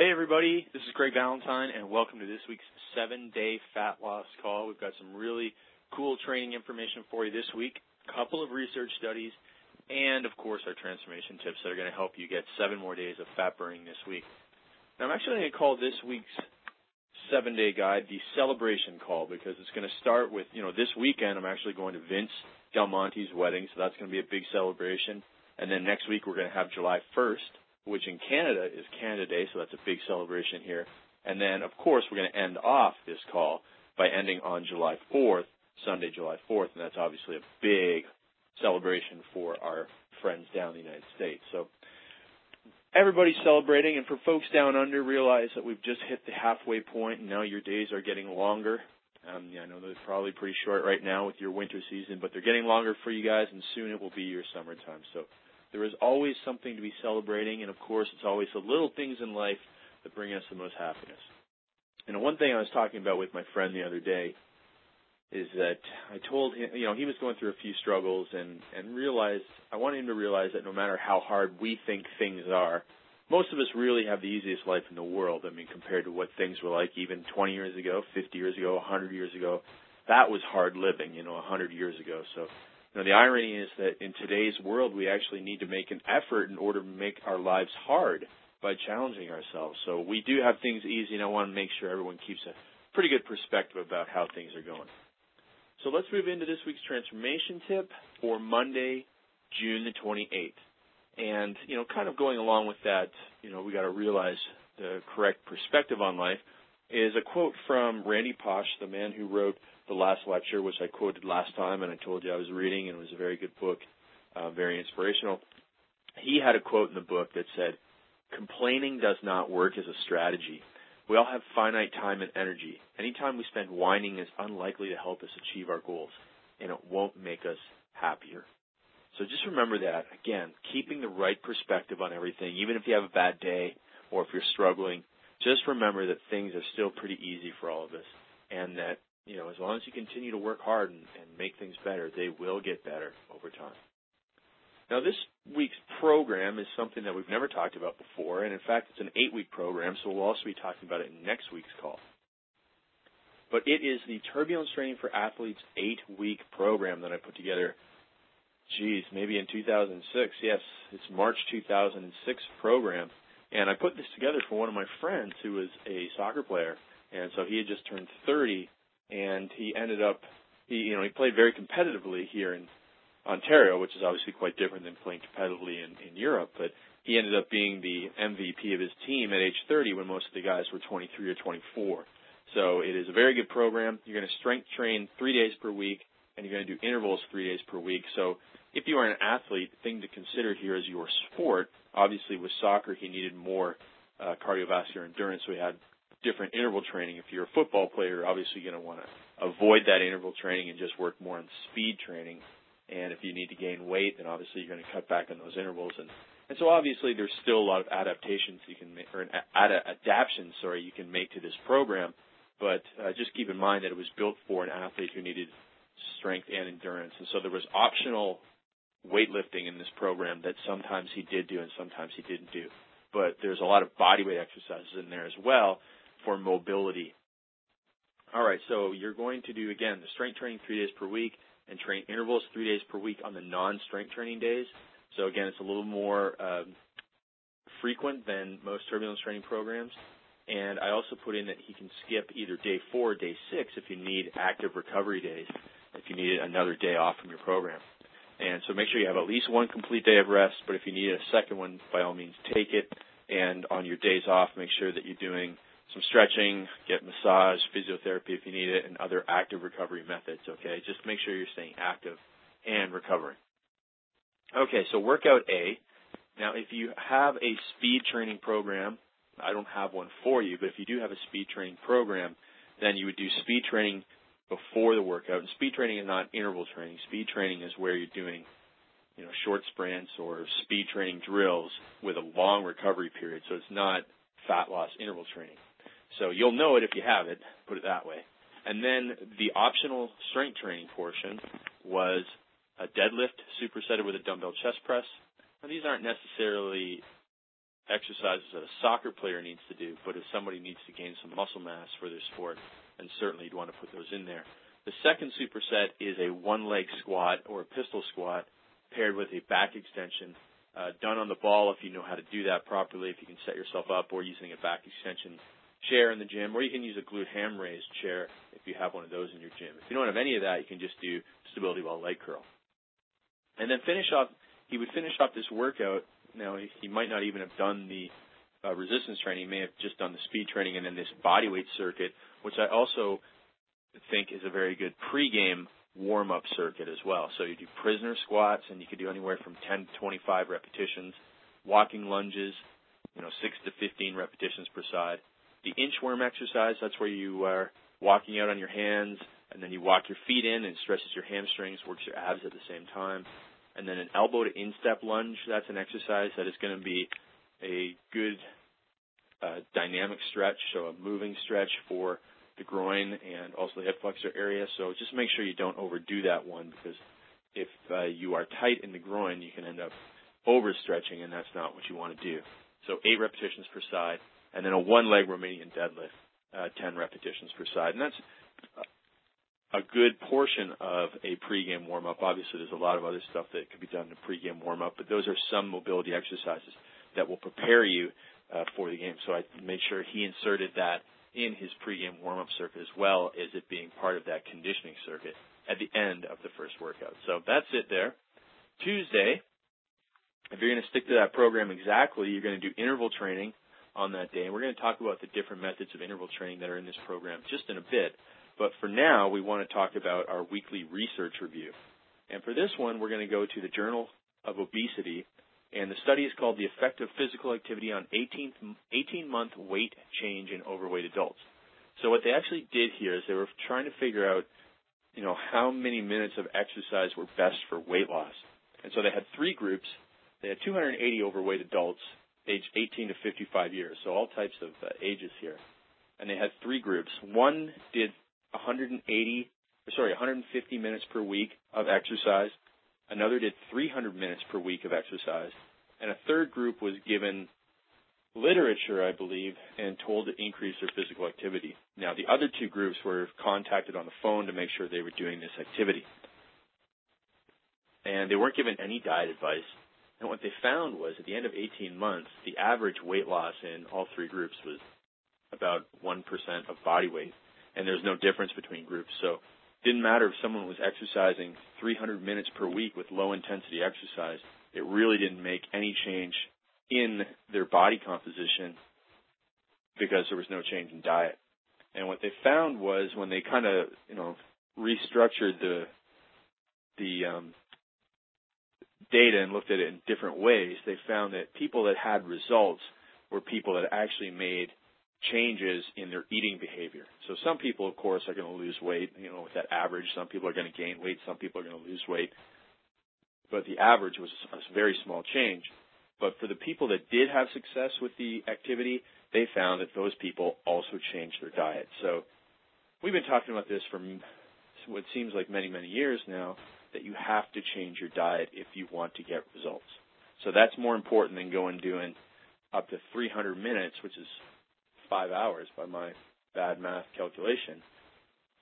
Hey everybody, this is Craig Ballantyne and welcome to this week's seven day fat loss call. We've got some really cool training information for you this week, a couple of research studies, and of course our transformation tips that are going to help you get seven more days of fat burning this week. Now I'm actually going to call this week's seven day guide the celebration call because it's going to start with, you know, this weekend I'm actually going to Vince Del Monte's wedding, so that's going to be a big celebration. And then next week we're going to have July 1st which in Canada is Canada Day, so that's a big celebration here. And then, of course, we're going to end off this call by ending on July 4th, Sunday, July 4th, and that's obviously a big celebration for our friends down in the United States. So everybody's celebrating, and for folks down under, realize that we've just hit the halfway point, and now your days are getting longer. Um, yeah, I know they're probably pretty short right now with your winter season, but they're getting longer for you guys, and soon it will be your summertime. So there is always something to be celebrating, and of course, it's always the little things in life that bring us the most happiness. And one thing I was talking about with my friend the other day is that I told him, you know, he was going through a few struggles and and realized I wanted him to realize that no matter how hard we think things are, most of us really have the easiest life in the world. I mean, compared to what things were like even 20 years ago, 50 years ago, 100 years ago, that was hard living, you know, 100 years ago. So know, the irony is that in today's world, we actually need to make an effort in order to make our lives hard by challenging ourselves. So we do have things easy, and I want to make sure everyone keeps a pretty good perspective about how things are going. So let's move into this week's transformation tip for Monday, June the 28th. And, you know, kind of going along with that, you know, we got to realize the correct perspective on life is a quote from Randy Pausch, the man who wrote the last lecture, which I quoted last time, and I told you I was reading, and it was a very good book, uh, very inspirational. He had a quote in the book that said, "Complaining does not work as a strategy. We all have finite time and energy. Any time we spend whining is unlikely to help us achieve our goals, and it won't make us happier." So just remember that. Again, keeping the right perspective on everything, even if you have a bad day or if you're struggling, just remember that things are still pretty easy for all of us and that you know, as long as you continue to work hard and, and make things better, they will get better over time. Now, this week's program is something that we've never talked about before, and in fact, it's an eight-week program, so we'll also be talking about it in next week's call. But it is the Turbulence Training for Athletes eight-week program that I put together. Geez, maybe in 2006. Yes, it's March 2006 program, and I put this together for one of my friends who was a soccer player, and so he had just turned 30 and he ended up he you know he played very competitively here in Ontario, which is obviously quite different than playing competitively in, in Europe. But he ended up being the MVP of his team at age 30 when most of the guys were 23 or 24. So it is a very good program. You're going to strength train three days per week, and you're going to do intervals three days per week. So if you are an athlete, the thing to consider here is your sport. Obviously, with soccer, he needed more uh, cardiovascular endurance, so he had different interval training. If you're a football player, obviously you're going to want to avoid that interval training and just work more on speed training. And if you need to gain weight, then obviously you're going to cut back on those intervals. And and so obviously there's still a lot of adaptations you can make, or ad- adaptations, sorry, you can make to this program. But uh, just keep in mind that it was built for an athlete who needed strength and endurance. And so there was optional weightlifting in this program that sometimes he did do and sometimes he didn't do. But there's a lot of bodyweight exercises in there as well for mobility. All right, so you're going to do again the strength training three days per week and train intervals three days per week on the non-strength training days. So again, it's a little more um, frequent than most turbulence training programs. And I also put in that he can skip either day four or day six if you need active recovery days, if you need another day off from your program. And so make sure you have at least one complete day of rest, but if you need a second one, by all means take it. And on your days off, make sure that you're doing some stretching, get massage, physiotherapy if you need it, and other active recovery methods, okay? Just make sure you're staying active and recovering. Okay, so workout A. Now, if you have a speed training program, I don't have one for you, but if you do have a speed training program, then you would do speed training before the workout. And speed training is not interval training. Speed training is where you're doing, you know, short sprints or speed training drills with a long recovery period. So it's not fat loss interval training. So you'll know it if you have it, put it that way. And then the optional strength training portion was a deadlift supersetted with a dumbbell chest press. Now these aren't necessarily exercises that a soccer player needs to do, but if somebody needs to gain some muscle mass for their sport, then certainly you'd want to put those in there. The second superset is a one leg squat or a pistol squat paired with a back extension uh, done on the ball if you know how to do that properly, if you can set yourself up, or using a back extension chair in the gym, or you can use a glute ham raised chair if you have one of those in your gym. If you don't have any of that, you can just do stability ball leg curl. And then finish off, he would finish off this workout. Now, he might not even have done the uh, resistance training. He may have just done the speed training and then this body weight circuit, which I also think is a very good pregame warm up circuit as well. So you do prisoner squats and you can do anywhere from 10 to 25 repetitions, walking lunges, you know, 6 to 15 repetitions per side. The inchworm exercise, that's where you are walking out on your hands and then you walk your feet in and stretches your hamstrings, works your abs at the same time. And then an elbow to instep lunge, that's an exercise that is going to be a good uh, dynamic stretch, so a moving stretch for the groin and also the hip flexor area. So just make sure you don't overdo that one because if uh, you are tight in the groin, you can end up overstretching, and that's not what you want to do. So eight repetitions per side, and then a one-leg Romanian deadlift, uh, 10 repetitions per side, and that's a good portion of a pregame warm-up. Obviously, there's a lot of other stuff that could be done in a pregame warm-up, but those are some mobility exercises that will prepare you uh, for the game. So I made sure he inserted that in his pregame warm-up circuit as well as it being part of that conditioning circuit at the end of the first workout. So that's it there. Tuesday, if you're going to stick to that program exactly, you're going to do interval training on that day. And we're going to talk about the different methods of interval training that are in this program just in a bit. But for now, we want to talk about our weekly research review. And for this one, we're going to go to the Journal of Obesity and the study is called The Effect of Physical Activity on 18 month weight change in overweight adults. So what they actually did here is they were trying to figure out, you know, how many minutes of exercise were best for weight loss. And so they had three groups. They had 280 overweight adults aged 18 to 55 years, so all types of uh, ages here. And they had three groups. One did 180, sorry, 150 minutes per week of exercise. Another did 300 minutes per week of exercise. And a third group was given literature, I believe, and told to increase their physical activity. Now, the other two groups were contacted on the phone to make sure they were doing this activity. And they weren't given any diet advice. And what they found was at the end of 18 months, the average weight loss in all three groups was about 1% of body weight. And there's no difference between groups. So didn't matter if someone was exercising 300 minutes per week with low intensity exercise. It really didn't make any change in their body composition because there was no change in diet. And what they found was when they kind of, you know, restructured the the um, data and looked at it in different ways, they found that people that had results were people that actually made changes in their eating behavior. So some people, of course, are going to lose weight, you know, with that average. Some people are going to gain weight. Some people are going to lose weight. But the average was a very small change. But for the people that did have success with the activity, they found that those people also changed their diet. So we've been talking about this for what seems like many, many years now, that you have to change your diet if you want to get results. So that's more important than going doing up to 300 minutes, which is five hours by my bad math calculation,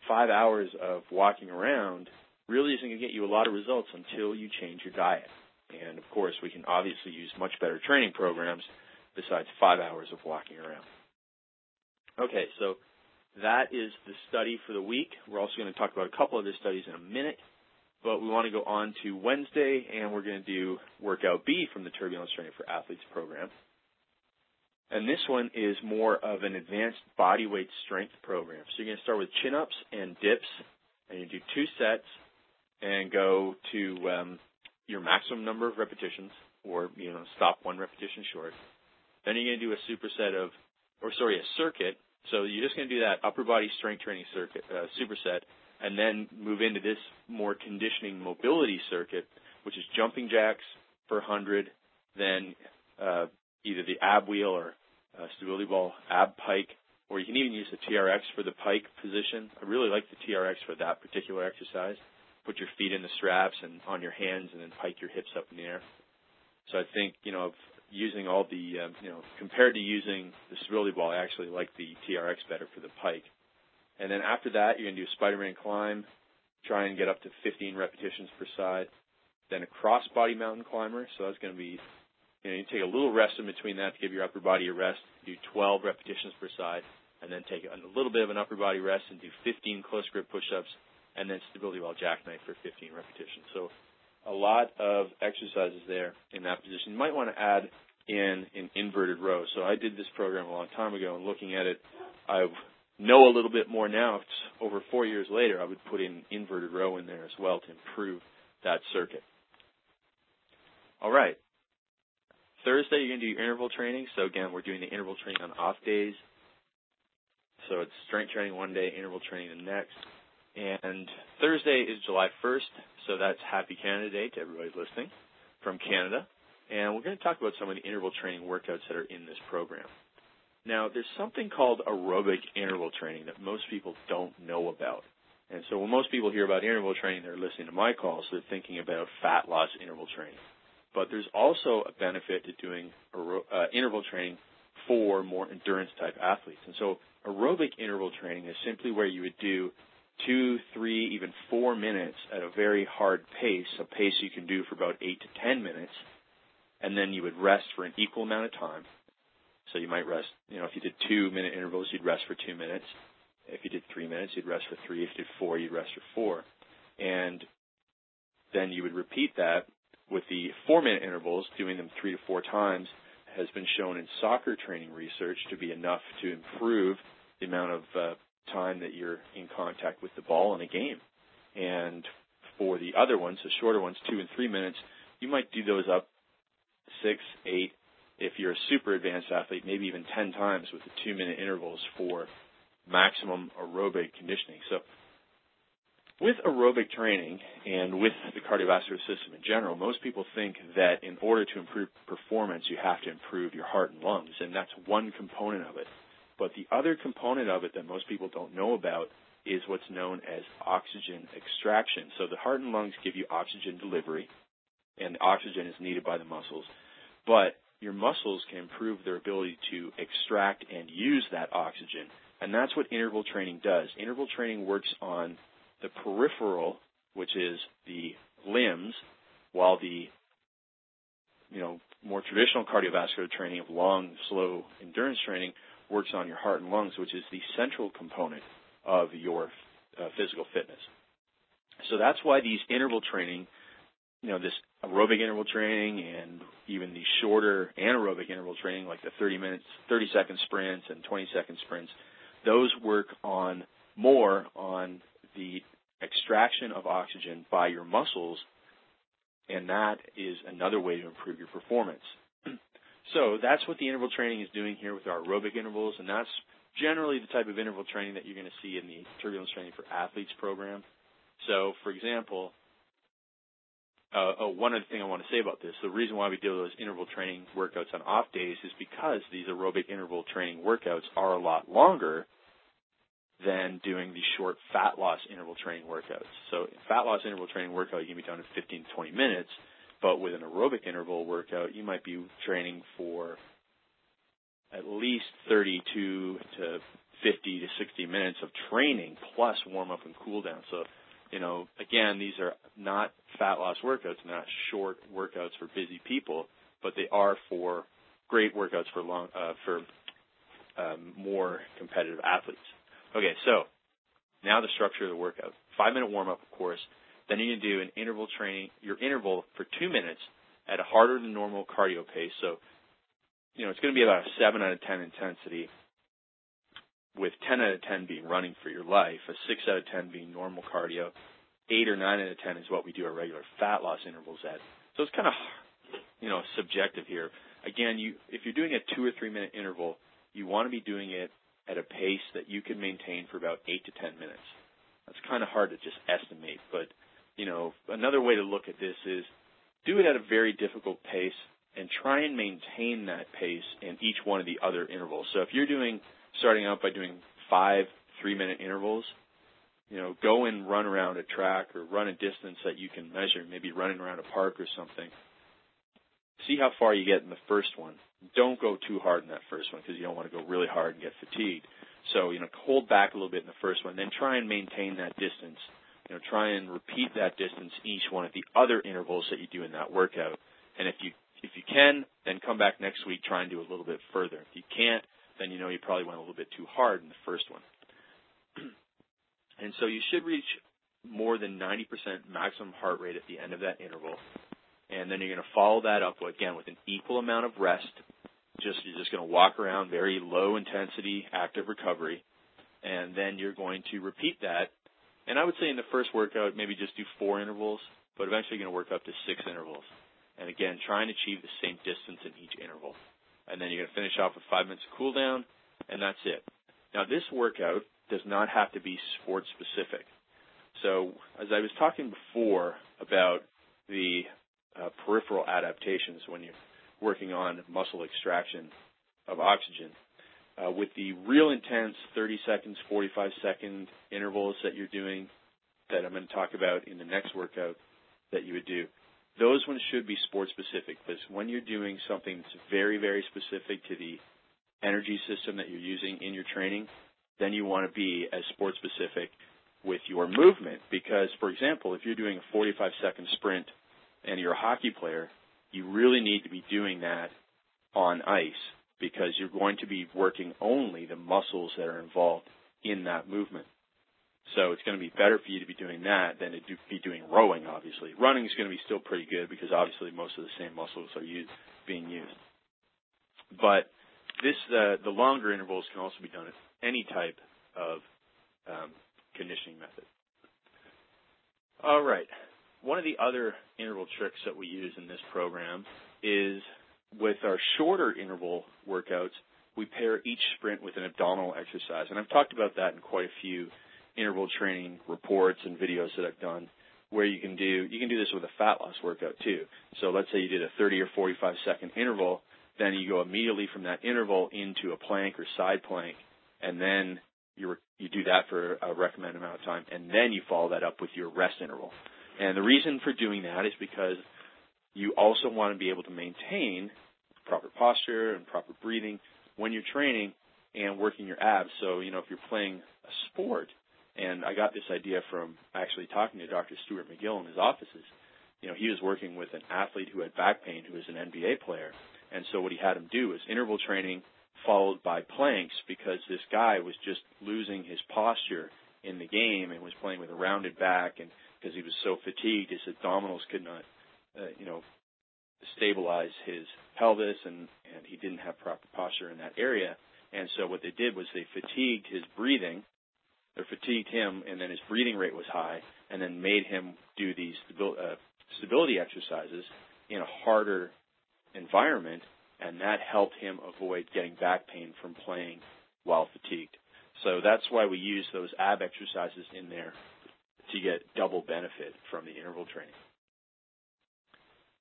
five hours of walking around really isn't going to get you a lot of results until you change your diet. And of course, we can obviously use much better training programs besides five hours of walking around. Okay, so that is the study for the week. We're also going to talk about a couple other studies in a minute, but we want to go on to Wednesday, and we're going to do workout B from the Turbulence Training for Athletes program. And this one is more of an advanced body weight strength program. So you're going to start with chin ups and dips, and you do two sets and go to um, your maximum number of repetitions, or you know stop one repetition short. Then you're going to do a superset of, or sorry, a circuit. So you're just going to do that upper body strength training circuit uh, superset, and then move into this more conditioning mobility circuit, which is jumping jacks for 100, then uh, either the ab wheel or uh, stability ball ab pike, or you can even use the TRX for the pike position. I really like the TRX for that particular exercise. Put your feet in the straps and on your hands, and then pike your hips up in the air. So I think you know using all the, uh, you know, compared to using the stability ball, I actually like the TRX better for the pike. And then after that, you're to do Spider-Man climb, try and get up to 15 repetitions per side. Then a cross-body mountain climber, so that's to be, you know, you take a little rest in between that to give your upper body a rest. Do 12 repetitions per side, and then take a little bit of an upper body rest and do 15 close grip push-ups, and then stability ball jackknife for 15 repetitions. So a lot of exercises there in that position. You might want to add in an inverted row. So I did this program a long time ago, and looking at it, I know a little bit more now. It's over four years later. I would put in inverted row in there as well to improve that circuit. All right. Thursday, you're going to do your interval training. So again, we're doing the interval training on off days. So it's strength training one day, interval training the next. And Thursday is July 1st, so that's Happy Canada Day to everybody listening from Canada. And we're going to talk about some of the interval training workouts that are in this program. Now, there's something called aerobic interval training that most people don't know about. And so when most people hear about interval training, they're listening to my calls, they're thinking about fat loss interval training. But there's also a benefit to doing uh, interval training for more endurance type athletes. And so aerobic interval training is simply where you would do two, three, even four minutes at a very hard pace, a pace you can do for about eight to ten minutes, and then you would rest for an equal amount of time. So you might rest, you know, if you did two minute intervals, you'd rest for two minutes. If you did three minutes, you'd rest for three. If you did four, you'd rest for four. And then you would repeat that with the four minute intervals, doing them three to four times has been shown in soccer training research to be enough to improve the amount of uh, time that you're in contact with the ball in a game. And for the other ones, the shorter ones, two and three minutes, you might do those up six, eight, if you're a super advanced athlete, maybe even 10 times with the two minute intervals for maximum aerobic conditioning. So with aerobic training and with the cardiovascular system in general, most people think that in order to improve performance, you have to improve your heart and lungs, and that's one component of it. But the other component of it that most people don't know about is what's known as oxygen extraction. So the heart and lungs give you oxygen delivery, and the oxygen is needed by the muscles. But your muscles can improve their ability to extract and use that oxygen. And that's what interval training does. Interval training works on the peripheral, which is the limbs, while the you know more traditional cardiovascular training of long, slow endurance training works on your heart and lungs, which is the central component of your uh, physical fitness. So that's why these interval training, you know, this aerobic interval training and even the shorter anaerobic interval training, like the 30 minutes, 30 second sprints and 20 second sprints, those work on more on the extraction of oxygen by your muscles, and that is another way to improve your performance. So that's what the interval training is doing here with our aerobic intervals, and that's generally the type of interval training that you're going to see in the turbulence training for athletes program. So, for example, uh, oh, one other thing I want to say about this, the reason why we do those interval training workouts on off days is because these aerobic interval training workouts are a lot longer than doing the short fat loss interval training workouts. So fat loss interval training workout, you can be done in 15 to 20 minutes, but with an aerobic interval workout, you might be training for at least 32 to 50 to 60 minutes of training plus warm up and cool down. So, you know, again, these are not fat loss workouts, not short workouts for busy people, but they are for great workouts for long uh, for um, more competitive athletes. Okay, so now the structure of the workout: five minute warm up, of course. Then you can do an interval training, your interval for two minutes at a harder than normal cardio pace. So, you know, it's going to be about a 7 out of 10 intensity, with 10 out of 10 being running for your life, a 6 out of 10 being normal cardio, 8 or 9 out of 10 is what we do our regular fat loss intervals at. So it's kind of, you know, subjective here. Again, you if you're doing a two or three minute interval, you want to be doing it at a pace that you can maintain for about 8 to 10 minutes. That's kind of hard to just estimate, but you know, another way to look at this is do it at a very difficult pace and try and maintain that pace in each one of the other intervals. So if you're doing starting out by doing five three minute intervals, you know, go and run around a track or run a distance that you can measure, maybe running around a park or something. see how far you get in the first one. Don't go too hard in that first one because you don't want to go really hard and get fatigued. So, you know, hold back a little bit in the first one, then try and maintain that distance. You know, try and repeat that distance each one of the other intervals that you do in that workout. And if you if you can, then come back next week, try and do a little bit further. If you can't, then you know you probably went a little bit too hard in the first one. and so you should reach more than 90% maximum heart rate at the end of that interval. And then you're going to follow that up again with an equal amount of rest. Just you're just going to walk around very low intensity active recovery, and then you're going to repeat that. And I would say in the first workout, maybe just do four intervals, but eventually you're going to work up to six intervals. And again, try and achieve the same distance in each interval. And then you're going to finish off with five minutes of cool down, and that's it. Now this workout does not have to be sport specific. So as I was talking before about the uh, peripheral adaptations when you're working on muscle extraction of oxygen, uh, with the real intense 30 seconds, 45 second intervals that you're doing, that I'm going to talk about in the next workout that you would do, those ones should be sport specific because when you're doing something that's very, very specific to the energy system that you're using in your training, then you want to be as sport specific with your movement. Because, for example, if you're doing a 45 second sprint and you're a hockey player, you really need to be doing that on ice because you're going to be working only the muscles that are involved in that movement. So it's going to be better for you to be doing that than to do, be doing rowing, obviously. Running is going to be still pretty good because obviously most of the same muscles are used, being used. But this, uh, the longer intervals can also be done at any type of um, conditioning method. All right. One of the other interval tricks that we use in this program is with our shorter interval workouts, we pair each sprint with an abdominal exercise. And I've talked about that in quite a few interval training reports and videos that I've done where you can do you can do this with a fat loss workout too. So let's say you did a 30 or 45 second interval, then you go immediately from that interval into a plank or side plank, and then you you do that for a recommended amount of time, and then you follow that up with your rest interval. And the reason for doing that is because you also want to be able to maintain proper posture and proper breathing when you're training and working your abs. So, you know, if you're playing a sport, and I got this idea from actually talking to Dr. Stuart McGill in his offices. You know, he was working with an athlete who had back pain who was an NBA player. And so what he had him do was interval training followed by planks because this guy was just losing his posture in the game and was playing with a rounded back and because he was so fatigued his abdominals could not uh, you know stabilize his pelvis and and he didn't have proper posture in that area. And so what they did was they fatigued his breathing. Or fatigued him, and then his breathing rate was high, and then made him do these uh, stability exercises in a harder environment, and that helped him avoid getting back pain from playing while fatigued. So that's why we use those ab exercises in there to get double benefit from the interval training.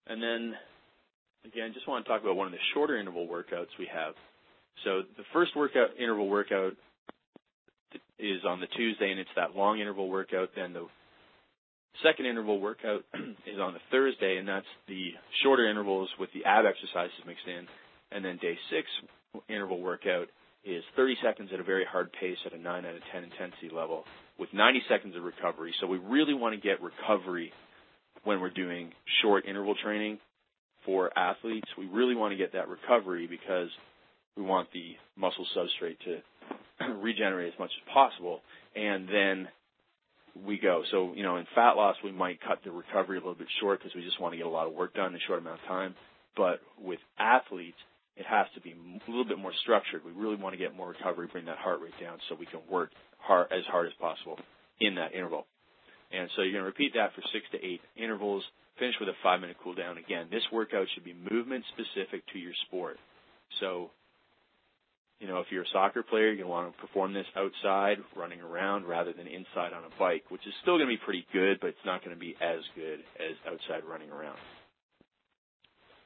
And then, again, just want to talk about one of the shorter interval workouts we have. So the first workout, interval workout is on the Tuesday, and it's that long interval workout. Then the second interval workout is on the Thursday, and that's the shorter intervals with the ab exercises mixed in. And then day six interval workout is 30 seconds at a very hard pace at a 9 out of 10 intensity level with 90 seconds of recovery. So we really want to get recovery when we're doing short interval training for athletes. We really want to get that recovery because we want the muscle substrate to regenerate as much as possible, and then we go. So, you know, in fat loss, we might cut the recovery a little bit short because we just want to get a lot of work done in a short amount of time. But with athletes, it has to be a little bit more structured. We really want to get more recovery, bring that heart rate down so we can work hard, as hard as possible in that interval. And so you're going to repeat that for six to eight intervals, finish with a five minute cool down. Again, this workout should be movement specific to your sport. So you know, if you're a soccer player, you're going to want to perform this outside, running around, rather than inside on a bike, which is still going to be pretty good, but it's not going to be as good as outside running around.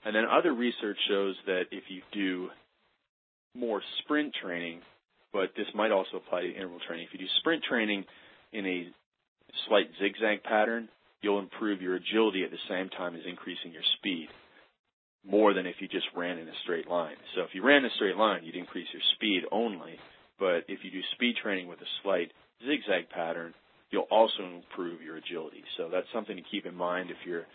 And then other research shows that if you do more sprint training, but this might also apply to interval training, if you do sprint training in a slight zigzag pattern, you'll improve your agility at the same time as increasing your speed. more than if you just ran in a straight line. So if you ran in a straight line, you'd increase your speed only. But if you do speed training with a slight zigzag pattern, you'll also improve your agility. So that's something to keep in mind if you're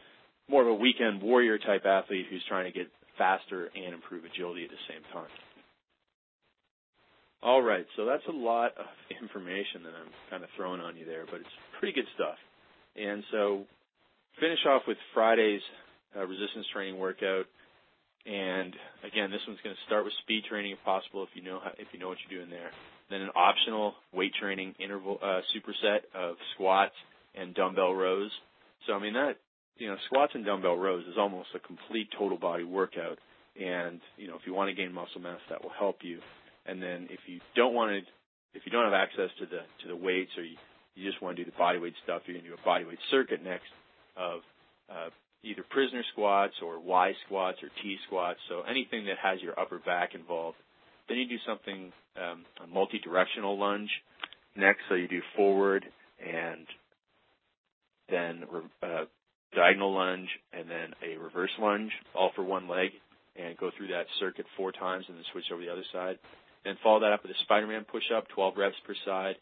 more of a weekend warrior type athlete who's trying to get faster and improve agility at the same time. All right, so that's a lot of information that I'm kind of throwing on you there, but it's pretty good stuff. And so, finish off with Friday's uh, resistance training workout. And again, this one's going to start with speed training if possible, if you know how, if you know what you're doing there. Then an optional weight training interval uh, superset of squats and dumbbell rows. So I mean that you know squats and dumbbell rows is almost a complete total body workout. And you know if you want to gain muscle mass, that will help you. And then if you don't want to, if you don't have access to the to the weights or you, you just want to do the body weight stuff, you're going to do a body weight circuit next of uh, either prisoner squats or Y squats or T squats. So anything that has your upper back involved. Then you do something um, a multi-directional lunge next. So you do forward and then uh, diagonal lunge and then a reverse lunge, all for one leg, and go through that circuit four times and then switch over the other side. Then follow that up with a Spider-Man push-up, 12 reps per side,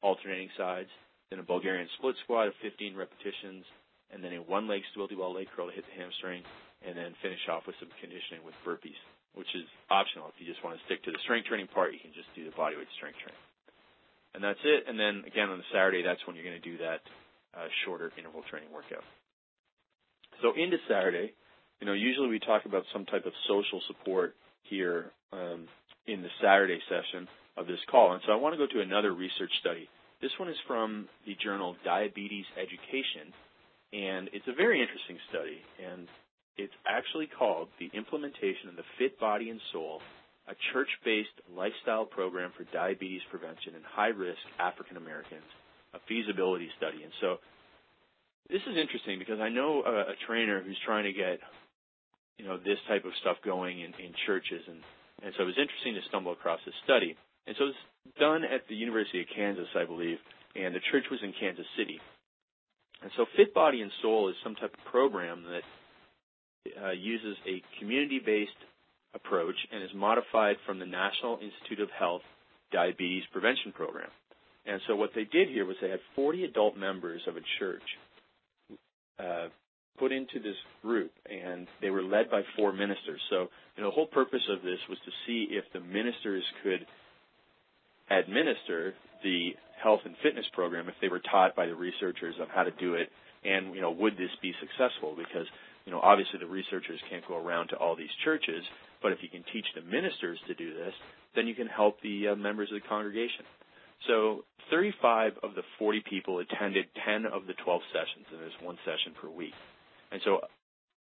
alternating sides. Then a Bulgarian split squat of 15 repetitions, and then a one-leg stability ball leg curl to hit the hamstring, and then finish off with some conditioning with burpees, which is optional. If you just want to stick to the strength training part, you can just do the bodyweight strength training. And that's it. And then again on the Saturday, that's when you're going to do that uh, shorter interval training workout. So into Saturday, you know, usually we talk about some type of social support here um, in the Saturday session of this call. And so I want to go to another research study. This one is from the journal Diabetes Education, and it's a very interesting study. And it's actually called The Implementation of the Fit Body and Soul, a church based lifestyle program for diabetes prevention in high risk African Americans, a feasibility study. And so this is interesting because I know a, a trainer who's trying to get you know this type of stuff going in, in churches and and so it was interesting to stumble across this study. And so it was done at the University of Kansas, I believe, and the church was in Kansas City. And so Fit Body and Soul is some type of program that uh, uses a community-based approach and is modified from the National Institute of Health Diabetes Prevention Program. And so what they did here was they had 40 adult members of a church uh, put into this group, and they were led by four ministers. So, you know, the whole purpose of this was to see if the ministers could administer the health and fitness program if they were taught by the researchers on how to do it, and you know, would this be successful? Because you know, obviously the researchers can't go around to all these churches, but if you can teach the ministers to do this, then you can help the uh, members of the congregation. So 35 of the 40 people attended 10 of the 12 sessions, and there's one session per week. And so,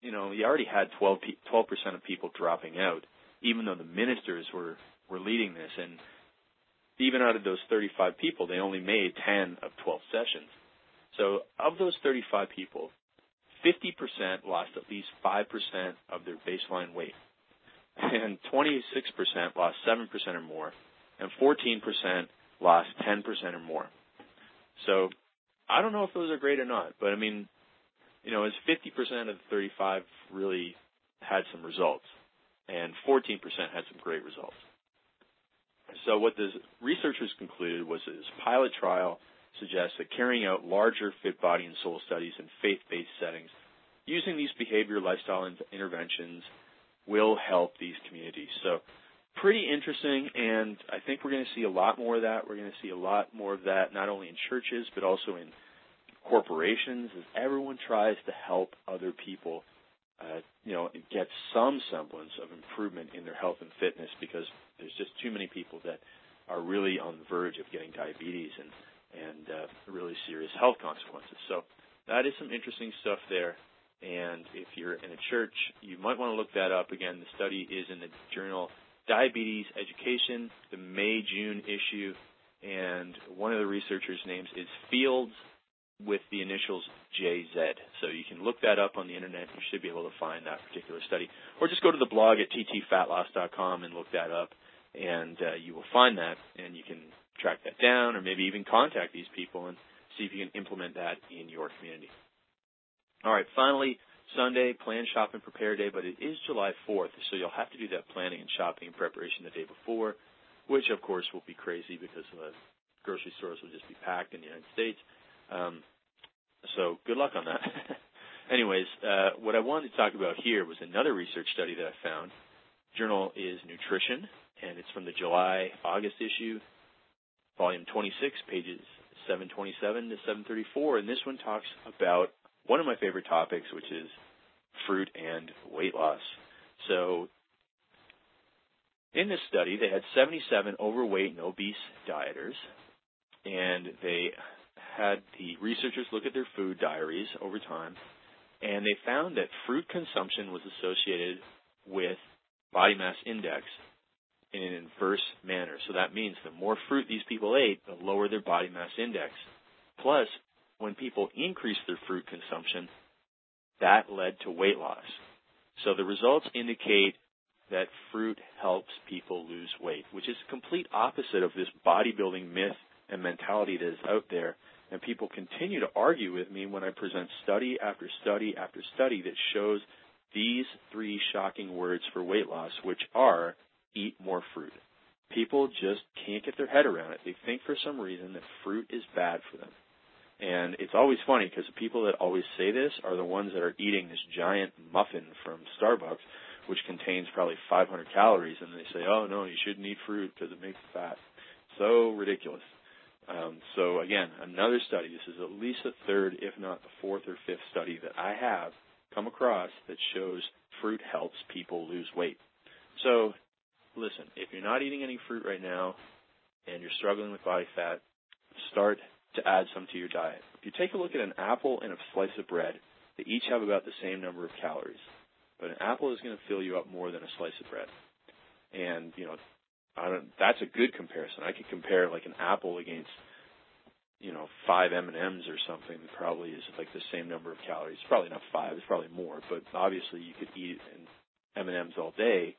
you know, you already had 12 percent of people dropping out, even though the ministers were were leading this. And even out of those 35 people, they only made 10 of 12 sessions. So, of those 35 people, 50% lost at least 5% of their baseline weight, and 26% lost 7% or more, and 14% lost 10% or more. So, I don't know if those are great or not, but I mean, you know, as 50% of the 35 really had some results, and 14% had some great results. So what the researchers concluded was that this pilot trial suggests that carrying out larger fit body and soul studies in faith-based settings using these behavior lifestyle interventions will help these communities. So pretty interesting, and I think we're going to see a lot more of that. We're going to see a lot more of that, not only in churches, but also in corporations as everyone tries to help other people, uh, you know, get some semblance of improvement in their health and fitness because there's just too many people that are really on the verge of getting diabetes and and uh, really serious health consequences. So that is some interesting stuff there. And if you're in a church, you might want to look that up. Again, the study is in the journal Diabetes Education, the May June issue, and one of the researchers' names is Fields with the initials JZ. So you can look that up on the internet. You should be able to find that particular study. Or just go to the blog at ttfatloss.com and look that up, and uh, you will find that, and you can track that down, or maybe even contact these people and see if you can implement that in your community. All right, finally, Sunday, plan, shop, and prepare day, but it is July 4th, so you'll have to do that planning and shopping and preparation the day before, which of course will be crazy because the grocery stores will just be packed in the United States. Um, so good luck on that. Anyways, uh, what I wanted to talk about here was another research study that I found. Journal is Nutrition, and it's from the July-August issue, volume 26, pages 727 to 734, and this one talks about one of my favorite topics, which is fruit and weight loss. So, in this study, they had 77 overweight and obese dieters, and they had the researchers look at their food diaries over time, and they found that fruit consumption was associated with body mass index in an inverse manner. So that means the more fruit these people ate, the lower their body mass index. Plus, when people increased their fruit consumption, that led to weight loss. So the results indicate that fruit helps people lose weight, which is the complete opposite of this bodybuilding myth and mentality that is out there. And people continue to argue with me when I present study after study after study that shows these three shocking words for weight loss, which are eat more fruit. People just can't get their head around it. They think for some reason that fruit is bad for them. And it's always funny because the people that always say this are the ones that are eating this giant muffin from Starbucks, which contains probably 500 calories, and they say, "Oh no, you shouldn't eat fruit because it makes fat." So ridiculous. Um, so again, another study. This is at least the third, if not the fourth or fifth study that I have come across that shows fruit helps people lose weight. So listen, if you're not eating any fruit right now and you're struggling with body fat, start to add some to your diet. If you take a look at an apple and a slice of bread, they each have about the same number of calories. But an apple is going to fill you up more than a slice of bread. And, you know, I don't, that's a good comparison. I could compare like an apple against, you know, five M&Ms or something that probably is like the same number of calories. It's probably not five, it's probably more, but obviously you could eat M&Ms all day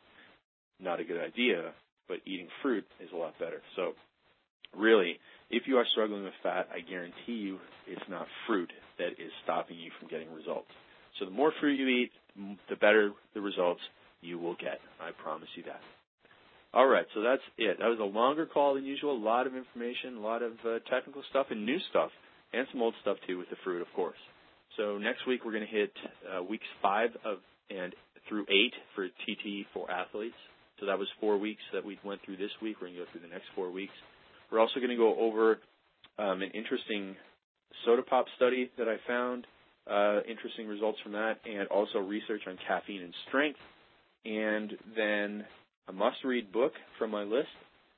not a good idea, but eating fruit is a lot better. So, really, if you are struggling with fat, I guarantee you it's not fruit that is stopping you from getting results. So, the more fruit you eat, the better the results you will get. I promise you that. All right, so that's it. That was a longer call than usual. A lot of information, a lot of uh, technical stuff, and new stuff, and some old stuff too with the fruit, of course. So next week we're going to hit uh, weeks five of and through eight for TT for athletes. So that was four weeks that we went through this week. We're going to go through the next four weeks. We're also going to go over um, an interesting soda pop study that I found, uh, interesting results from that, and also research on caffeine and strength, and then a must-read book from my list,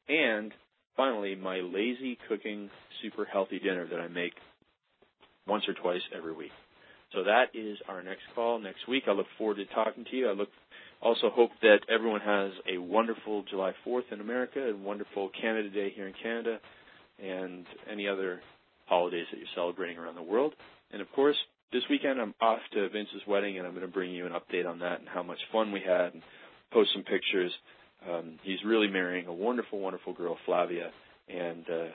and finally my lazy cooking super healthy dinner that I make once or twice every week. So that is our next call next week. I look forward to talking to you. I look also hope that everyone has a wonderful July 4th in America and wonderful Canada Day here in Canada and any other holidays that you're celebrating around the world. And of course, this weekend I'm off to Vince's wedding and I'm going to bring you an update on that and how much fun we had and post some pictures. Um, he's really marrying a wonderful, wonderful girl, Flavia, and uh,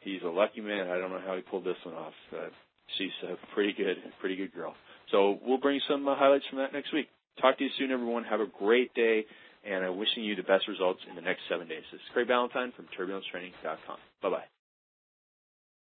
he's a lucky man. I don't know how he pulled this one off. Uh, she's a pretty good, pretty good girl. So we'll bring some uh, highlights from that next week. Talk to you soon, everyone. Have a great day, and I'm wishing you the best results in the next seven days. This is Craig Ballantyne from TurbulenceTraining.com. Bye-bye.